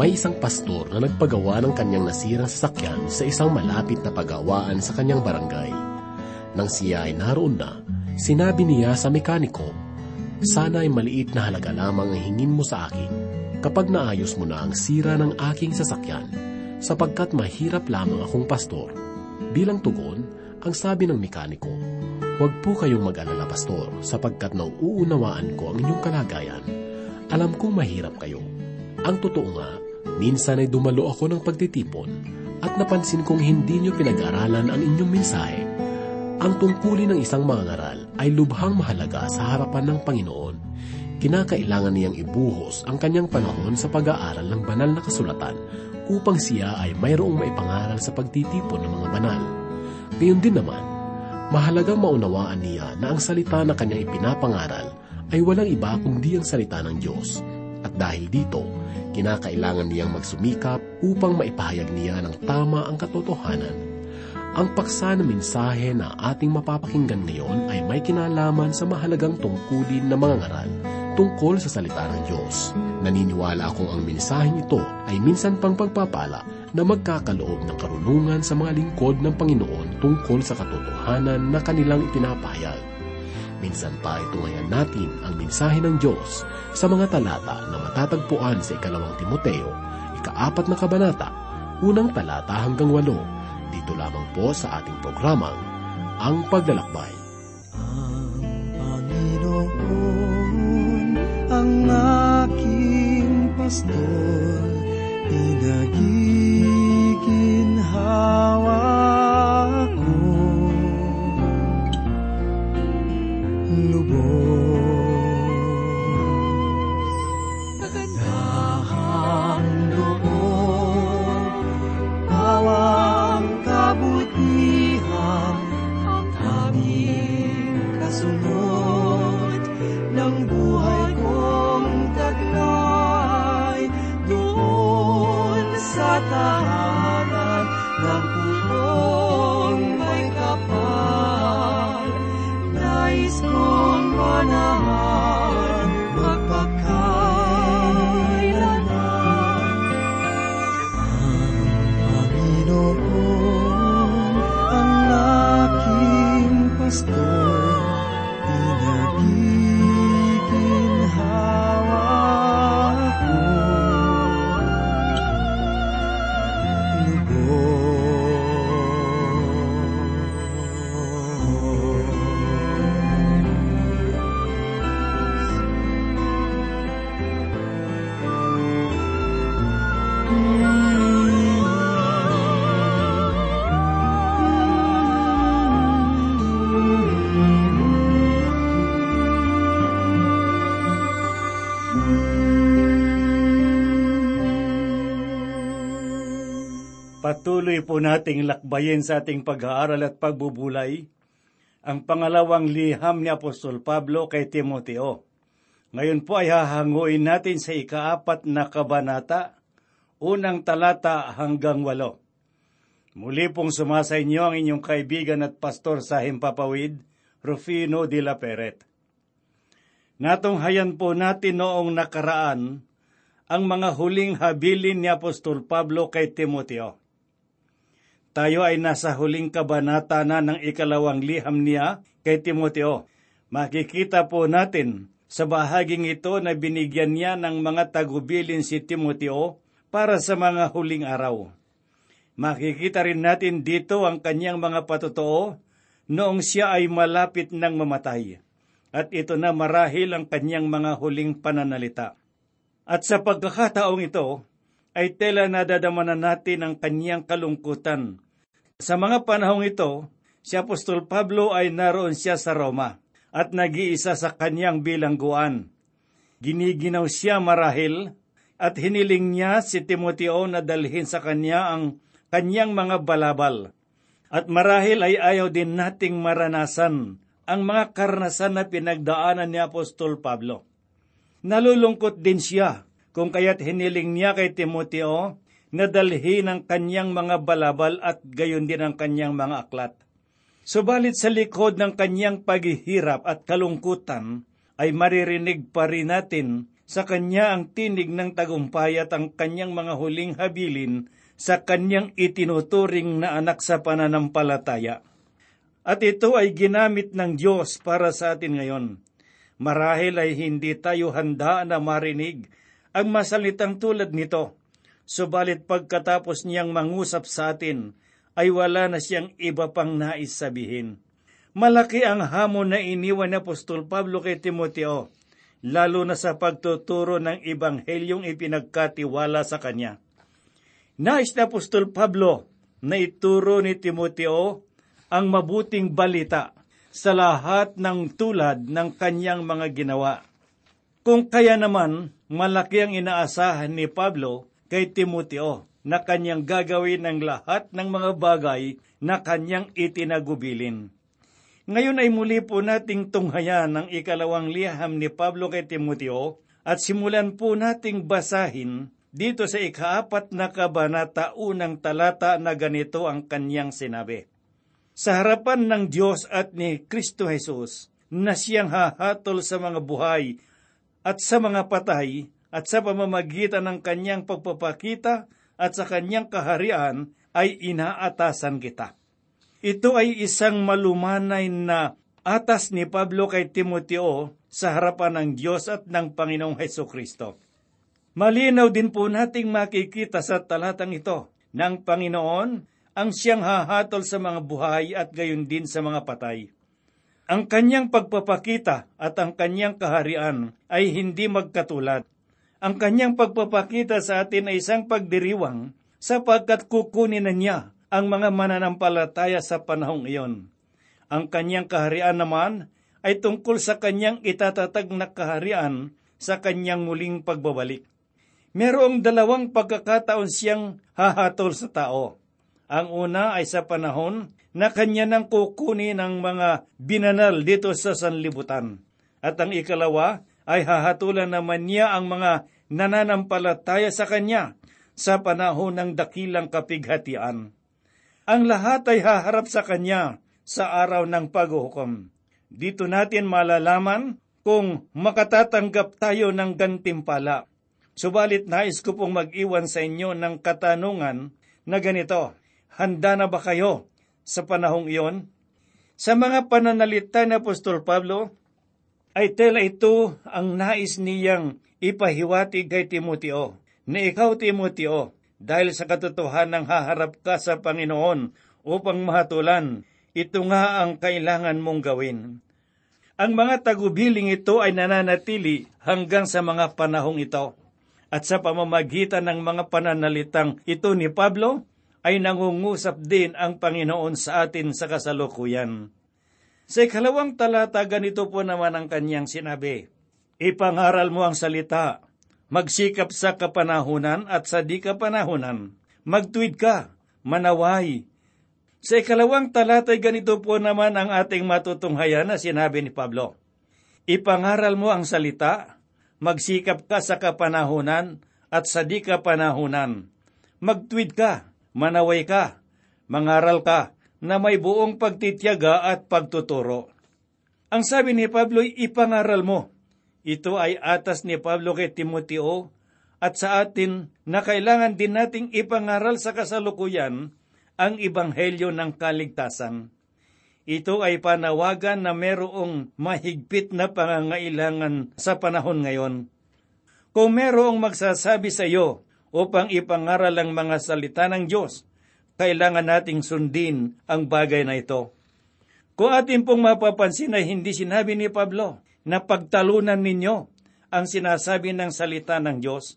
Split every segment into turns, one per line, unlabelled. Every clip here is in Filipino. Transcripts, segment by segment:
May isang pastor na nagpagawa ng kanyang nasirang sasakyan sa isang malapit na pagawaan sa kanyang barangay. Nang siya ay naroon na, sinabi niya sa mekaniko, Sana ay maliit na halaga lamang ang hingin mo sa akin kapag naayos mo na ang sira ng aking sasakyan, sapagkat mahirap lamang akong pastor. Bilang tugon, ang sabi ng mekaniko, Huwag po kayong mag-alala, pastor, sapagkat nauunawaan ko ang inyong kalagayan. Alam kong mahirap kayo ang totoo nga, minsan ay dumalo ako ng pagtitipon at napansin kong hindi niyo pinag-aralan ang inyong mensahe. Ang tungkulin ng isang mangaral ay lubhang mahalaga sa harapan ng Panginoon. Kinakailangan niyang ibuhos ang kanyang panahon sa pag-aaral ng banal na kasulatan upang siya ay mayroong maipangaral sa pagtitipon ng mga banal. Gayon din naman, mahalagang maunawaan niya na ang salita na kanyang ipinapangaral ay walang iba kundi ang salita ng Diyos. Dahil dito, kinakailangan niyang magsumikap upang maipahayag niya ng tama ang katotohanan. Ang paksa na mensahe na ating mapapakinggan ngayon ay may kinalaman sa mahalagang tungkulin na mga ngaral tungkol sa salita ng Diyos. Naniniwala akong ang mensaheng ito ay minsan pang pagpapala na magkakaloob ng karunungan sa mga lingkod ng Panginoon tungkol sa katotohanan na kanilang ipinapahayag. Minsan pa itungayan natin ang mensahe ng Diyos sa mga talata na matatagpuan sa ikalawang Timoteo, ikaapat na kabanata, unang talata hanggang walo, dito lamang po sa ating programang Ang Paglalakbay.
Ang Panginoon ang aking pastor, pinagiginhawa
Patuloy po nating lakbayin sa ating pag-aaral at pagbubulay ang pangalawang liham ni Apostol Pablo kay Timoteo. Ngayon po ay hahanguin natin sa ikaapat na kabanata, unang talata hanggang walo. Muli pong sumasa inyo ang inyong kaibigan at pastor sa Himpapawid, Rufino de la Peret. Natunghayan po natin noong nakaraan ang mga huling habilin ni Apostol Pablo kay Timoteo. Tayo ay nasa huling kabanata na ng ikalawang liham niya kay Timoteo. Makikita po natin sa bahaging ito na binigyan niya ng mga tagubilin si Timoteo para sa mga huling araw. Makikita rin natin dito ang kanyang mga patotoo noong siya ay malapit ng mamatay. At ito na marahil ang kanyang mga huling pananalita. At sa pagkakataong ito, ay tela nadadamanan natin ang kanyang kalungkutan. Sa mga panahong ito, si Apostol Pablo ay naroon siya sa Roma at nag-iisa sa kanyang bilangguan. Giniginaw siya marahil at hiniling niya si Timoteo na dalhin sa kanya ang kanyang mga balabal. At marahil ay ayaw din nating maranasan ang mga karanasan na pinagdaanan ni Apostol Pablo. Nalulungkot din siya kung kaya't hiniling niya kay Timoteo na dalhin ang kanyang mga balabal at gayon din ang kanyang mga aklat. Subalit sa likod ng kanyang paghihirap at kalungkutan ay maririnig pa rin natin Sa kanya ang tinig ng tagumpay at ang kanyang mga huling habilin sa kanyang itinuturing na anak sa pananampalataya. At ito ay ginamit ng Diyos para sa atin ngayon. Marahil ay hindi tayo handa na marinig ang masalitang tulad nito. Subalit pagkatapos niyang mangusap sa atin, ay wala na siyang iba pang nais sabihin. Malaki ang hamon na iniwan ni Apostol Pablo kay Timoteo, lalo na sa pagtuturo ng ibanghelyong ipinagkatiwala sa kanya. Nais ni Apostol Pablo na ituro ni Timoteo ang mabuting balita sa lahat ng tulad ng kanyang mga ginawa. Kung kaya naman, malaki ang inaasahan ni Pablo kay Timoteo na kanyang gagawin ng lahat ng mga bagay na kanyang itinagubilin. Ngayon ay muli po nating tunghayan ang ikalawang liham ni Pablo kay Timoteo at simulan po nating basahin dito sa ikaapat na kabanata unang talata na ganito ang kanyang sinabi. Sa harapan ng Diyos at ni Kristo Jesus, na siyang hahatol sa mga buhay at sa mga patay at sa pamamagitan ng kanyang pagpapakita at sa kanyang kaharian ay inaatasan kita. Ito ay isang malumanay na atas ni Pablo kay Timoteo sa harapan ng Diyos at ng Panginoong Heso Kristo. Malinaw din po nating makikita sa talatang ito ng Panginoon ang siyang hahatol sa mga buhay at gayon din sa mga patay. Ang kanyang pagpapakita at ang kanyang kaharian ay hindi magkatulad. Ang kanyang pagpapakita sa atin ay isang pagdiriwang sapagkat kukunin na niya ang mga mananampalataya sa panahong iyon. Ang kanyang kaharian naman ay tungkol sa kanyang itatatag na kaharian sa kanyang muling pagbabalik. Merong dalawang pagkakataon siyang hahatol sa tao. Ang una ay sa panahon na kanya nang kukunin ng mga binanal dito sa sanlibutan. At ang ikalawa ay hahatulan naman niya ang mga nananampalataya sa kanya sa panahon ng dakilang kapighatian. Ang lahat ay haharap sa Kanya sa araw ng paghuhukom. Dito natin malalaman kung makatatanggap tayo ng gantimpala. Subalit nais ko pong mag-iwan sa inyo ng katanungan na ganito, Handa na ba kayo sa panahong iyon? Sa mga pananalita ni Apostol Pablo, ay tela ito ang nais niyang ipahiwatig kay Timoteo, na ikaw Timoteo, dahil sa katotohanan ng haharap ka sa Panginoon upang mahatulan, ito nga ang kailangan mong gawin. Ang mga tagubiling ito ay nananatili hanggang sa mga panahong ito. At sa pamamagitan ng mga pananalitang ito ni Pablo, ay nangungusap din ang Panginoon sa atin sa kasalukuyan. Sa ikalawang talata, ganito po naman ang kanyang sinabi, Ipangaral mo ang salita, magsikap sa kapanahunan at sa di kapanahunan. Magtuwid ka, manaway. Sa ikalawang talatay ganito po naman ang ating matutunghayan na sinabi ni Pablo. Ipangaral mo ang salita, magsikap ka sa kapanahunan at sa di kapanahunan. Magtuwid ka, manaway ka, mangaral ka, na may buong pagtityaga at pagtuturo. Ang sabi ni Pablo, ipangaral mo. Ito ay atas ni Pablo kay Timoteo at sa atin na kailangan din nating ipangaral sa kasalukuyan ang ibanghelyo ng kaligtasan. Ito ay panawagan na merong mahigpit na pangangailangan sa panahon ngayon. Kung merong magsasabi sa iyo upang ipangaral ang mga salita ng Diyos, kailangan nating sundin ang bagay na ito. Kung atin pong mapapansin ay hindi sinabi ni Pablo na pagtalunan ninyo ang sinasabi ng salita ng Diyos.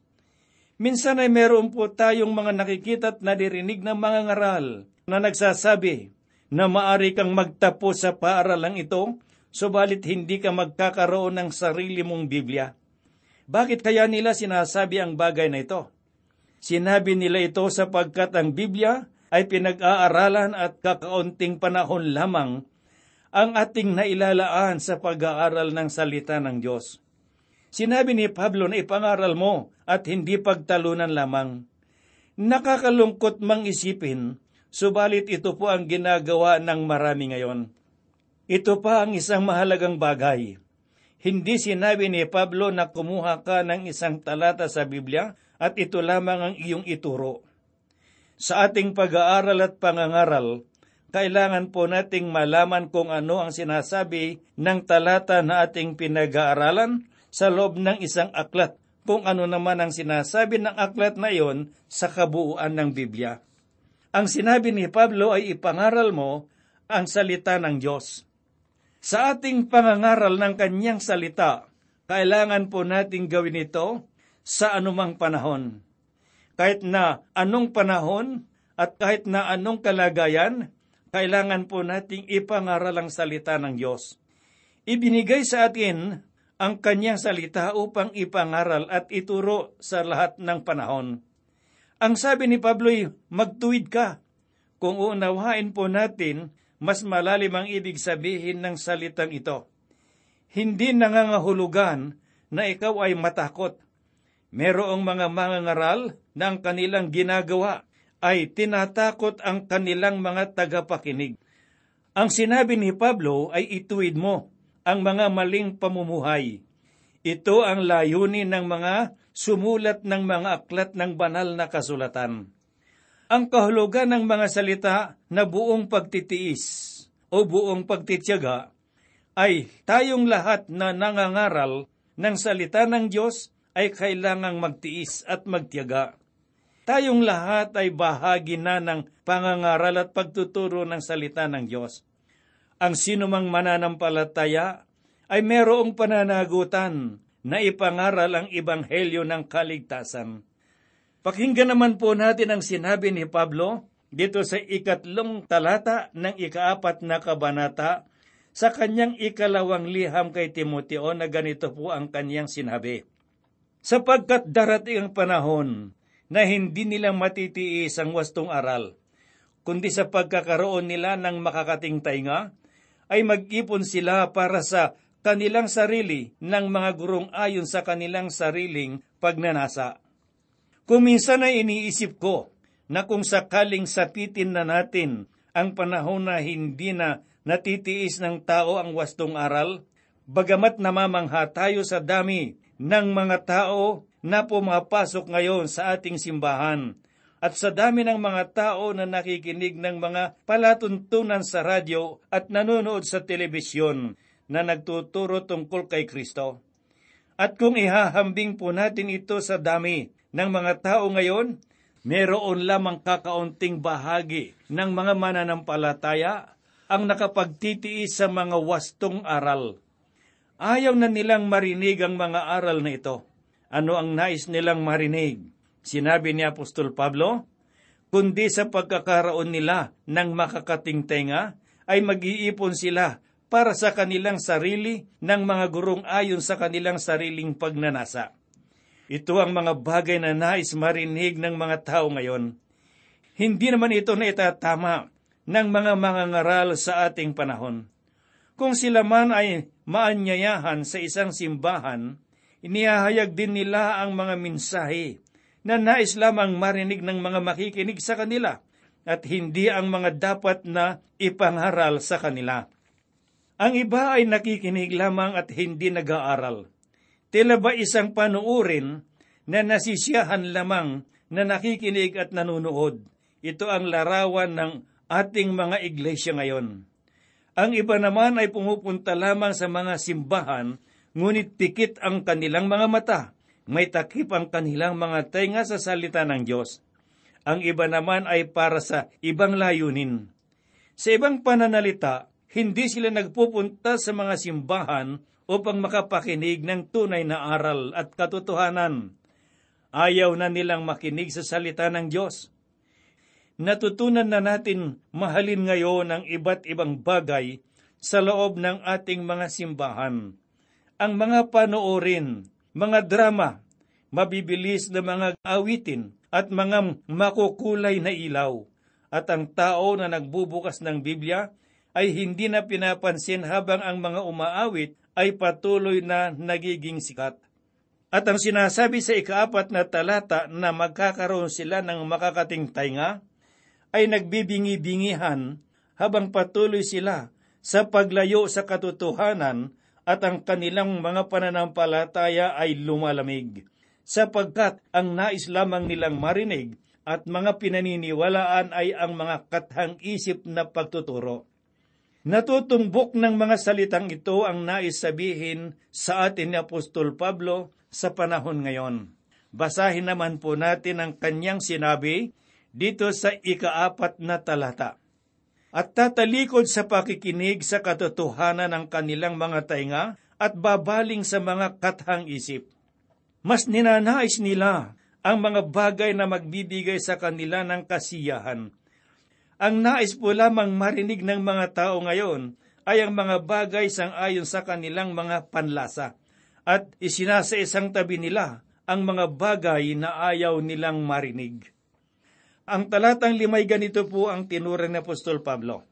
Minsan ay meron po tayong mga nakikita at naririnig ng mga ngaral na nagsasabi na maari kang magtapos sa paaralang ito, subalit hindi ka magkakaroon ng sarili mong Biblia. Bakit kaya nila sinasabi ang bagay na ito? Sinabi nila ito sapagkat ang Biblia ay pinag-aaralan at kakaunting panahon lamang ang ating nailalaan sa pag-aaral ng salita ng Diyos. Sinabi ni Pablo na ipangaral mo at hindi pagtalunan lamang. Nakakalungkot mang isipin, subalit ito po ang ginagawa ng marami ngayon. Ito pa ang isang mahalagang bagay. Hindi sinabi ni Pablo na kumuha ka ng isang talata sa Biblia at ito lamang ang iyong ituro. Sa ating pag-aaral at pangangaral, kailangan po nating malaman kung ano ang sinasabi ng talata na ating pinag-aaralan sa loob ng isang aklat, kung ano naman ang sinasabi ng aklat na iyon sa kabuuan ng Biblia. Ang sinabi ni Pablo ay ipangaral mo ang salita ng Diyos. Sa ating pangangaral ng kanyang salita, kailangan po nating gawin ito sa anumang panahon. Kahit na anong panahon at kahit na anong kalagayan, kailangan po nating ipangaral ang salita ng Diyos. Ibinigay sa atin ang kanyang salita upang ipangaral at ituro sa lahat ng panahon. Ang sabi ni Pablo ay, magtuwid ka. Kung uunawain po natin mas malalim ang ibig sabihin ng salitang ito. Hindi nangangahulugan na ikaw ay matakot. Merong mga mangangaral na ang kanilang ginagawa ay tinatakot ang kanilang mga tagapakinig. Ang sinabi ni Pablo ay ituwid mo ang mga maling pamumuhay. Ito ang layunin ng mga sumulat ng mga aklat ng banal na kasulatan ang kahulugan ng mga salita na buong pagtitiis o buong pagtityaga ay tayong lahat na nangangaral ng salita ng Diyos ay kailangang magtiis at magtiyaga. Tayong lahat ay bahagi na ng pangangaral at pagtuturo ng salita ng Diyos. Ang sinumang mananampalataya ay merong pananagutan na ipangaral ang ibanghelyo ng kaligtasan. Pakinggan naman po natin ang sinabi ni Pablo dito sa ikatlong talata ng ikaapat na kabanata sa kanyang ikalawang liham kay Timoteo na ganito po ang kanyang sinabi. Sapagkat darating ang panahon na hindi nila matitiis ang wastong aral, kundi sa pagkakaroon nila ng makakating tainga, ay mag-ipon sila para sa kanilang sarili ng mga gurong ayon sa kanilang sariling pagnanasa. Kung minsan ay iniisip ko na kung sakaling sapitin na natin ang panahon na hindi na natitiis ng tao ang wastong aral, bagamat namamangha tayo sa dami ng mga tao na pumapasok ngayon sa ating simbahan at sa dami ng mga tao na nakikinig ng mga palatuntunan sa radyo at nanonood sa telebisyon na nagtuturo tungkol kay Kristo. At kung ihahambing po natin ito sa dami ng mga tao ngayon, meron lamang kakaunting bahagi ng mga mananampalataya ang nakapagtitiis sa mga wastong aral. Ayaw na nilang marinig ang mga aral na ito. Ano ang nais nilang marinig? Sinabi ni Apostol Pablo, kundi sa pagkakaroon nila ng makakating tenga, ay mag-iipon sila para sa kanilang sarili ng mga gurong ayon sa kanilang sariling pagnanasa. Ito ang mga bagay na nais marinig ng mga tao ngayon. Hindi naman ito na itatama ng mga mangangaral sa ating panahon. Kung sila man ay maanyayahan sa isang simbahan, inihahayag din nila ang mga minsahe na nais lamang marinig ng mga makikinig sa kanila at hindi ang mga dapat na ipangharal sa kanila. Ang iba ay nakikinig lamang at hindi nag-aaral. Tila ba isang panuurin na nasisiyahan lamang na nakikinig at nanunood. Ito ang larawan ng ating mga iglesia ngayon. Ang iba naman ay pumupunta lamang sa mga simbahan, ngunit pikit ang kanilang mga mata. May takip ang kanilang mga tenga sa salita ng Diyos. Ang iba naman ay para sa ibang layunin. Sa ibang pananalita, hindi sila nagpupunta sa mga simbahan upang makapakinig ng tunay na aral at katotohanan. Ayaw na nilang makinig sa salita ng Diyos. Natutunan na natin mahalin ngayon ang iba't ibang bagay sa loob ng ating mga simbahan. Ang mga panoorin, mga drama, mabibilis na mga awitin at mga makukulay na ilaw. At ang tao na nagbubukas ng Biblia ay hindi na pinapansin habang ang mga umaawit ay patuloy na nagiging sikat. At ang sinasabi sa ikaapat na talata na magkakaroon sila ng makakating tainga, ay nagbibingi-bingihan habang patuloy sila sa paglayo sa katotohanan at ang kanilang mga pananampalataya ay lumalamig, sapagkat ang nais lamang nilang marinig at mga pinaniniwalaan ay ang mga kathang isip na pagtuturo. Natutumbok ng mga salitang ito ang nais sabihin sa atin ni Apostol Pablo sa panahon ngayon. Basahin naman po natin ang kanyang sinabi dito sa ikaapat na talata. At tatalikod sa pakikinig sa katotohanan ng kanilang mga tainga at babaling sa mga kathang isip. Mas ninanais nila ang mga bagay na magbibigay sa kanila ng kasiyahan ang nais po lamang marinig ng mga tao ngayon ay ang mga bagay sang ayon sa kanilang mga panlasa at isinasa isang tabi nila ang mga bagay na ayaw nilang marinig. Ang talatang limay ganito po ang tinurang ni Apostol Pablo.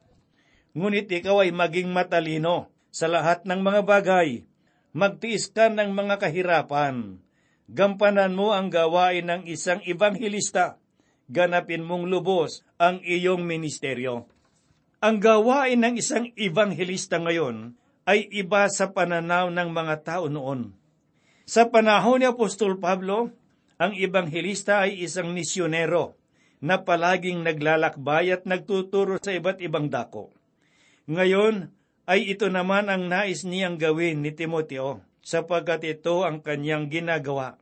Ngunit ikaw ay maging matalino sa lahat ng mga bagay. Magtiis ka ng mga kahirapan. Gampanan mo ang gawain ng isang ibanghilista ganapin mong lubos ang iyong ministeryo. Ang gawain ng isang ebanghelista ngayon ay iba sa pananaw ng mga tao noon. Sa panahon ni Apostol Pablo, ang ebanghelista ay isang misyonero na palaging naglalakbay at nagtuturo sa iba't ibang dako. Ngayon ay ito naman ang nais niyang gawin ni Timoteo sapagkat ito ang kanyang ginagawa.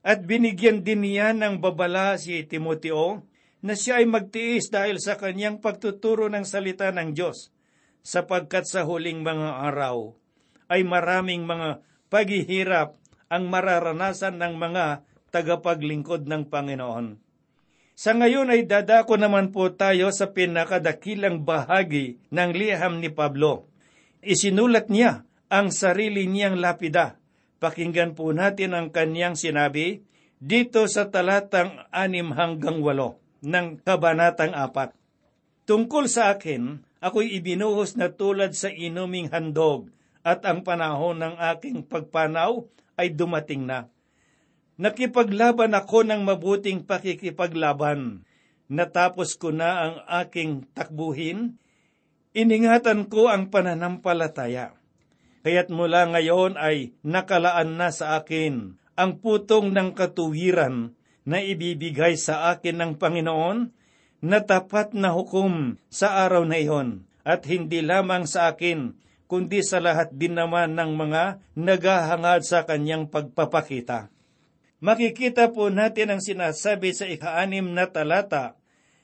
At binigyan din niya ng babala si Timoteo na siya ay magtiis dahil sa kanyang pagtuturo ng salita ng Diyos, sapagkat sa huling mga araw ay maraming mga paghihirap ang mararanasan ng mga tagapaglingkod ng Panginoon. Sa ngayon ay dadako naman po tayo sa pinakadakilang bahagi ng liham ni Pablo. Isinulat niya ang sarili niyang lapida Pakinggan po natin ang kanyang sinabi dito sa talatang anim hanggang walo ng kabanatang apat. Tungkol sa akin, ako'y ibinuhos na tulad sa inuming handog at ang panahon ng aking pagpanaw ay dumating na. Nakipaglaban ako ng mabuting pakikipaglaban. Natapos ko na ang aking takbuhin. Iningatan ko ang pananampalataya Kaya't mula ngayon ay nakalaan na sa akin ang putong ng katuwiran na ibibigay sa akin ng Panginoon na tapat na hukom sa araw na iyon at hindi lamang sa akin kundi sa lahat din naman ng mga naghahangad sa kanyang pagpapakita. Makikita po natin ang sinasabi sa ikaanim na talata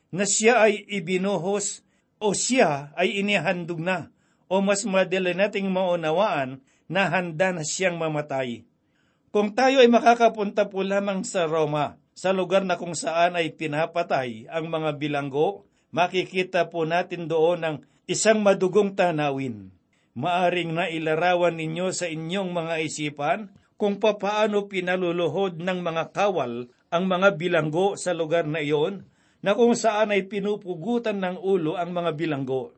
na siya ay ibinuhos o siya ay inihandog na o mas madali nating maunawaan na handa na siyang mamatay. Kung tayo ay makakapunta po lamang sa Roma, sa lugar na kung saan ay pinapatay ang mga bilanggo, makikita po natin doon ang isang madugong tanawin. Maaring na ilarawan ninyo sa inyong mga isipan kung papaano pinaluluhod ng mga kawal ang mga bilanggo sa lugar na iyon na kung saan ay pinupugutan ng ulo ang mga bilanggo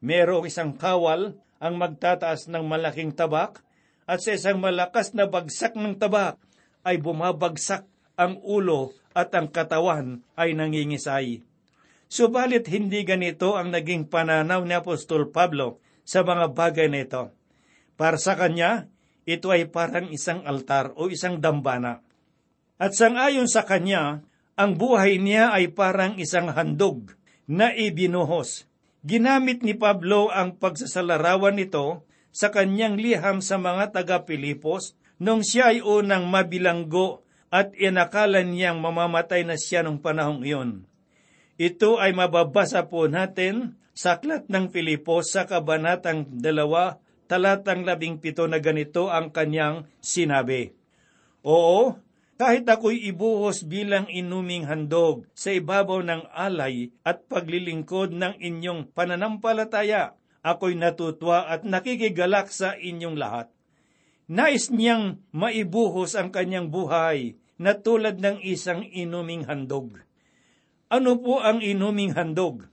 merong isang kawal ang magtataas ng malaking tabak at sa isang malakas na bagsak ng tabak ay bumabagsak ang ulo at ang katawan ay nangingisay. Subalit hindi ganito ang naging pananaw ni Apostol Pablo sa mga bagay na ito. Para sa kanya, ito ay parang isang altar o isang dambana. At sangayon sa kanya, ang buhay niya ay parang isang handog na ibinuhos Ginamit ni Pablo ang pagsasalarawan nito sa kanyang liham sa mga taga-Pilipos nung siya ay unang mabilanggo at inakala niyang mamamatay na siya nung panahong iyon. Ito ay mababasa po natin sa Aklat ng Pilipos sa Kabanatang 2, talatang 17 na ganito ang kanyang sinabi. Oo, kahit ako'y ibuhos bilang inuming handog sa ibabaw ng alay at paglilingkod ng inyong pananampalataya, ako'y natutwa at nakikigalak sa inyong lahat. Nais niyang maibuhos ang kanyang buhay na tulad ng isang inuming handog. Ano po ang inuming handog?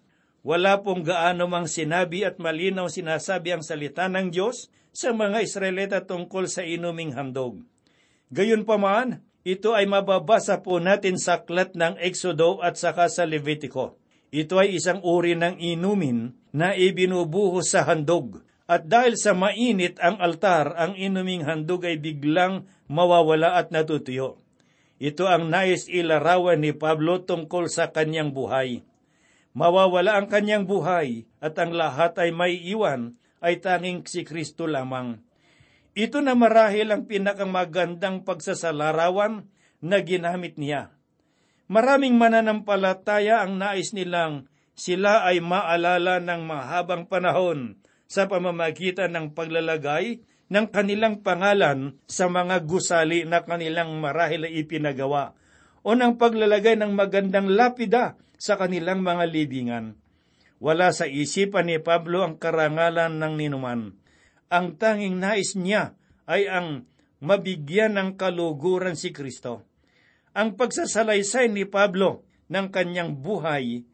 Wala pong gaano mang sinabi at malinaw sinasabi ang salita ng Diyos sa mga Israelita tungkol sa inuming handog. Gayunpaman, ito ay mababasa po natin sa aklat ng Exodo at saka sa Levitico. Ito ay isang uri ng inumin na ibinubuhos sa handog At dahil sa mainit ang altar, ang inuming handog ay biglang mawawala at natutuyo. Ito ang nais ilarawan ni Pablo tungkol sa kanyang buhay. Mawawala ang kanyang buhay at ang lahat ay may iwan ay tanging si Kristo lamang. Ito na marahil ang pinakamagandang pagsasalarawan na ginamit niya. Maraming mananampalataya ang nais nilang sila ay maalala ng mahabang panahon sa pamamagitan ng paglalagay ng kanilang pangalan sa mga gusali na kanilang marahil ay ipinagawa o ng paglalagay ng magandang lapida sa kanilang mga libingan. Wala sa isipan ni Pablo ang karangalan ng ninuman. Ang tanging nais niya ay ang mabigyan ng kaluguran si Kristo. Ang pagsasalaysay ni Pablo ng kanyang buhay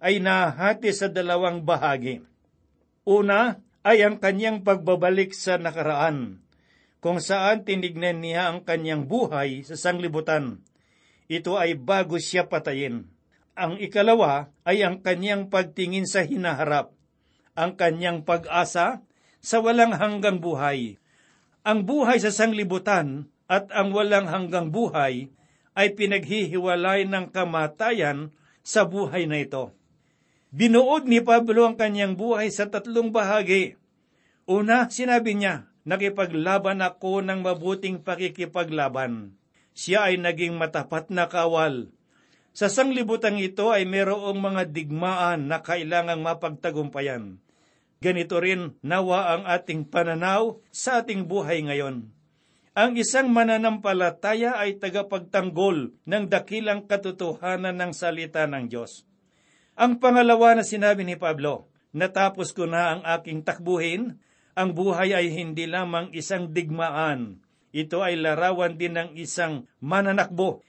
ay nahati sa dalawang bahagi. Una ay ang kanyang pagbabalik sa nakaraan, kung saan tinignan niya ang kanyang buhay sa sanglibutan. Ito ay bago siya patayin. Ang ikalawa ay ang kanyang pagtingin sa hinaharap, ang kanyang pag-asa sa walang hanggang buhay. Ang buhay sa sanglibutan at ang walang hanggang buhay ay pinaghihiwalay ng kamatayan sa buhay na ito. Binuod ni Pablo ang kanyang buhay sa tatlong bahagi. Una, sinabi niya, nakipaglaban ako ng mabuting pakikipaglaban. Siya ay naging matapat na kawal. Sa sanglibutan ito ay mayroong mga digmaan na kailangang mapagtagumpayan. Ganito rin nawa ang ating pananaw sa ating buhay ngayon. Ang isang mananampalataya ay tagapagtanggol ng dakilang katotohanan ng salita ng Diyos. Ang pangalawa na sinabi ni Pablo, natapos ko na ang aking takbuhin, ang buhay ay hindi lamang isang digmaan. Ito ay larawan din ng isang mananakbo.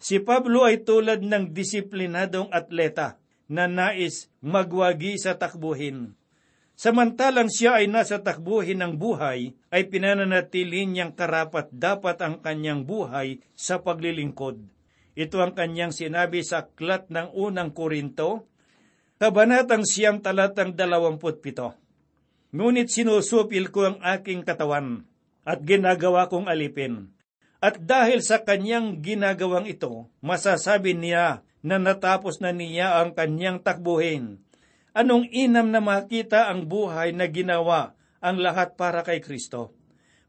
Si Pablo ay tulad ng disiplinadong atleta na nais magwagi sa takbuhin. Samantalang siya ay nasa takbuhin ng buhay, ay pinananatili niyang karapat dapat ang kanyang buhay sa paglilingkod. Ito ang kanyang sinabi sa aklat ng unang Korinto, Kabanatang siyam talatang dalawamput pito. Ngunit sinusupil ko ang aking katawan at ginagawa kong alipin. At dahil sa kanyang ginagawang ito, masasabi niya na natapos na niya ang kanyang takbuhin. Anong inam na makita ang buhay na ginawa ang lahat para kay Kristo?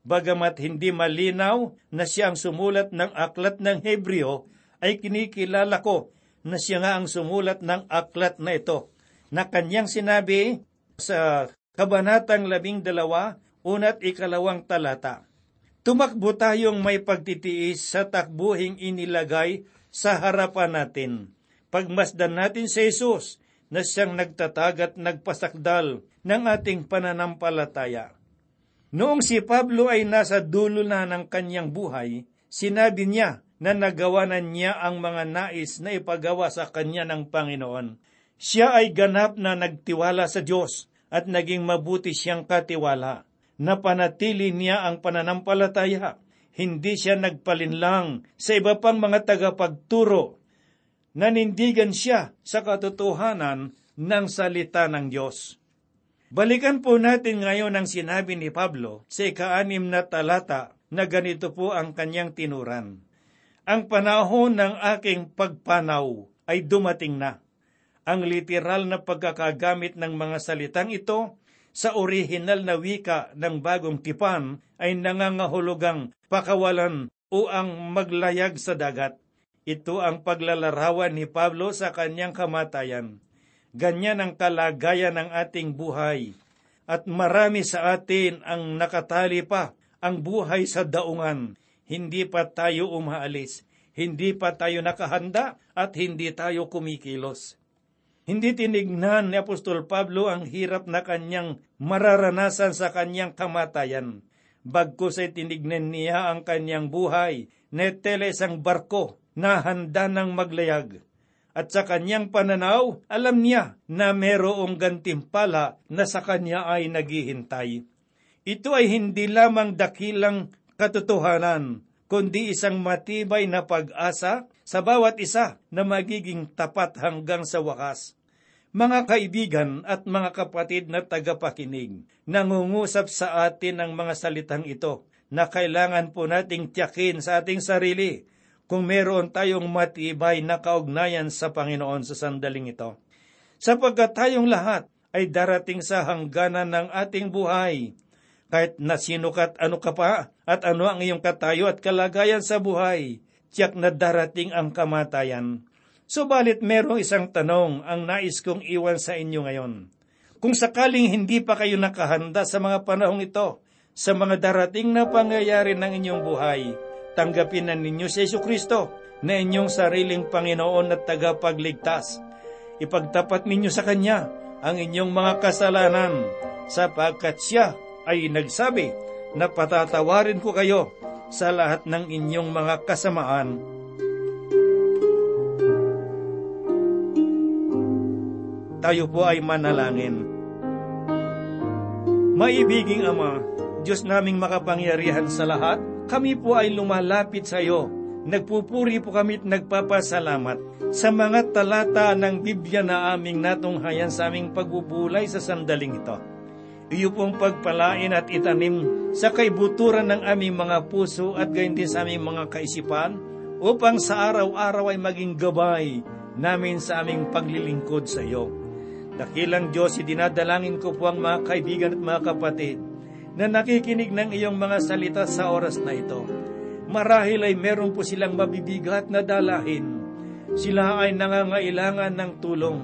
Bagamat hindi malinaw na siya ang sumulat ng aklat ng Hebreo, ay kinikilala ko na siya nga ang sumulat ng aklat na ito, na kanyang sinabi sa Kabanatang labing dalawa, unat ikalawang talata. Tumakbo tayong may pagtitiis sa takbuhing inilagay sa harapan natin. Pagmasdan natin sa Jesus na siyang nagtatag at nagpasakdal ng ating pananampalataya. Noong si Pablo ay nasa dulo na ng kanyang buhay, sinabi niya na nagawa na niya ang mga nais na ipagawa sa kanya ng Panginoon. Siya ay ganap na nagtiwala sa Diyos at naging mabuti siyang katiwala. Napanatili niya ang pananampalataya. Hindi siya nagpalinlang sa iba pang mga tagapagturo. Nanindigan siya sa katotohanan ng salita ng Diyos. Balikan po natin ngayon ang sinabi ni Pablo sa ikaanim na talata na ganito po ang kanyang tinuran. Ang panahon ng aking pagpanaw ay dumating na. Ang literal na pagkakagamit ng mga salitang ito sa orihinal na wika ng bagong tipan ay nangangahulugang pakawalan o ang maglayag sa dagat. Ito ang paglalarawan ni Pablo sa kanyang kamatayan. Ganyan ang kalagayan ng ating buhay. At marami sa atin ang nakatali pa ang buhay sa daungan hindi pa tayo umaalis, hindi pa tayo nakahanda at hindi tayo kumikilos. Hindi tinignan ni Apostol Pablo ang hirap na kanyang mararanasan sa kanyang kamatayan. Bagkus ay tinignan niya ang kanyang buhay, netele isang barko na handa ng maglayag. At sa kanyang pananaw, alam niya na merong gantimpala na sa kanya ay naghihintay. Ito ay hindi lamang dakilang katotohanan, kundi isang matibay na pag-asa sa bawat isa na magiging tapat hanggang sa wakas. Mga kaibigan at mga kapatid na tagapakinig, nangungusap sa atin ang mga salitang ito na kailangan po nating tiyakin sa ating sarili kung meron tayong matibay na kaugnayan sa Panginoon sa sandaling ito. Sapagkat tayong lahat ay darating sa hangganan ng ating buhay. Kahit na sinukat ano ka pa at ano ang iyong katayo at kalagayan sa buhay, tiyak na darating ang kamatayan. Subalit merong isang tanong ang nais kong iwan sa inyo ngayon. Kung sakaling hindi pa kayo nakahanda sa mga panahong ito, sa mga darating na pangyayari ng inyong buhay, tanggapin na ninyo si Yesu Kristo na inyong sariling Panginoon at tagapagligtas. Ipagtapat ninyo sa Kanya ang inyong mga kasalanan sapagkat siya ay nagsabi na patatawarin ko kayo sa lahat ng inyong mga kasamaan. Tayo po ay manalangin. Maibiging Ama, Diyos naming makapangyarihan sa lahat, kami po ay lumalapit sa iyo. Nagpupuri po kami at nagpapasalamat sa mga talata ng Biblia na aming natunghayan sa aming pagbubulay sa sandaling ito. Iyo pong pagpalain at itanim sa kaibuturan ng aming mga puso at gayon din sa aming mga kaisipan upang sa araw-araw ay maging gabay namin sa aming paglilingkod sa iyo. Dakilang Diyos, dinadalangin ko po ang mga kaibigan at mga kapatid na nakikinig ng iyong mga salita sa oras na ito. Marahil ay meron po silang mabibigat na dalahin. Sila ay nangangailangan ng tulong.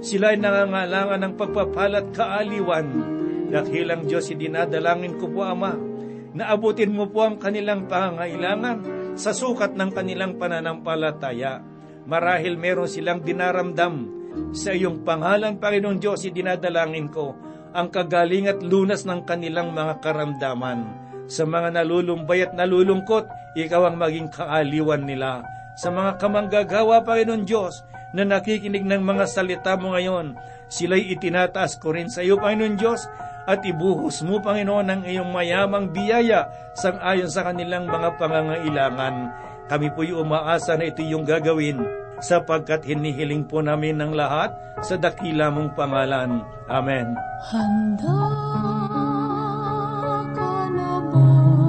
Sila ay nangangailangan ng pagpapalat kaaliwan. Dakilang Diyos, dinadalangin ko po, Ama, na abutin mo po ang kanilang pangangailangan sa sukat ng kanilang pananampalataya. Marahil meron silang dinaramdam sa iyong pangalan, Panginoong Diyos, dinadalangin ko ang kagaling at lunas ng kanilang mga karamdaman. Sa mga nalulumbay at nalulungkot, ikaw ang maging kaaliwan nila. Sa mga kamanggagawa, Panginoon Diyos, na nakikinig ng mga salita mo ngayon, sila'y itinataas ko rin sa iyo, Panginoon Diyos, at ibuhos mo, Panginoon, ang iyong mayamang biyaya sang ayon sa kanilang mga pangangailangan. Kami po'y umaasa na ito yung gagawin sapagkat hinihiling po namin ng lahat sa dakila mong pangalan. Amen.
Handa ka na bang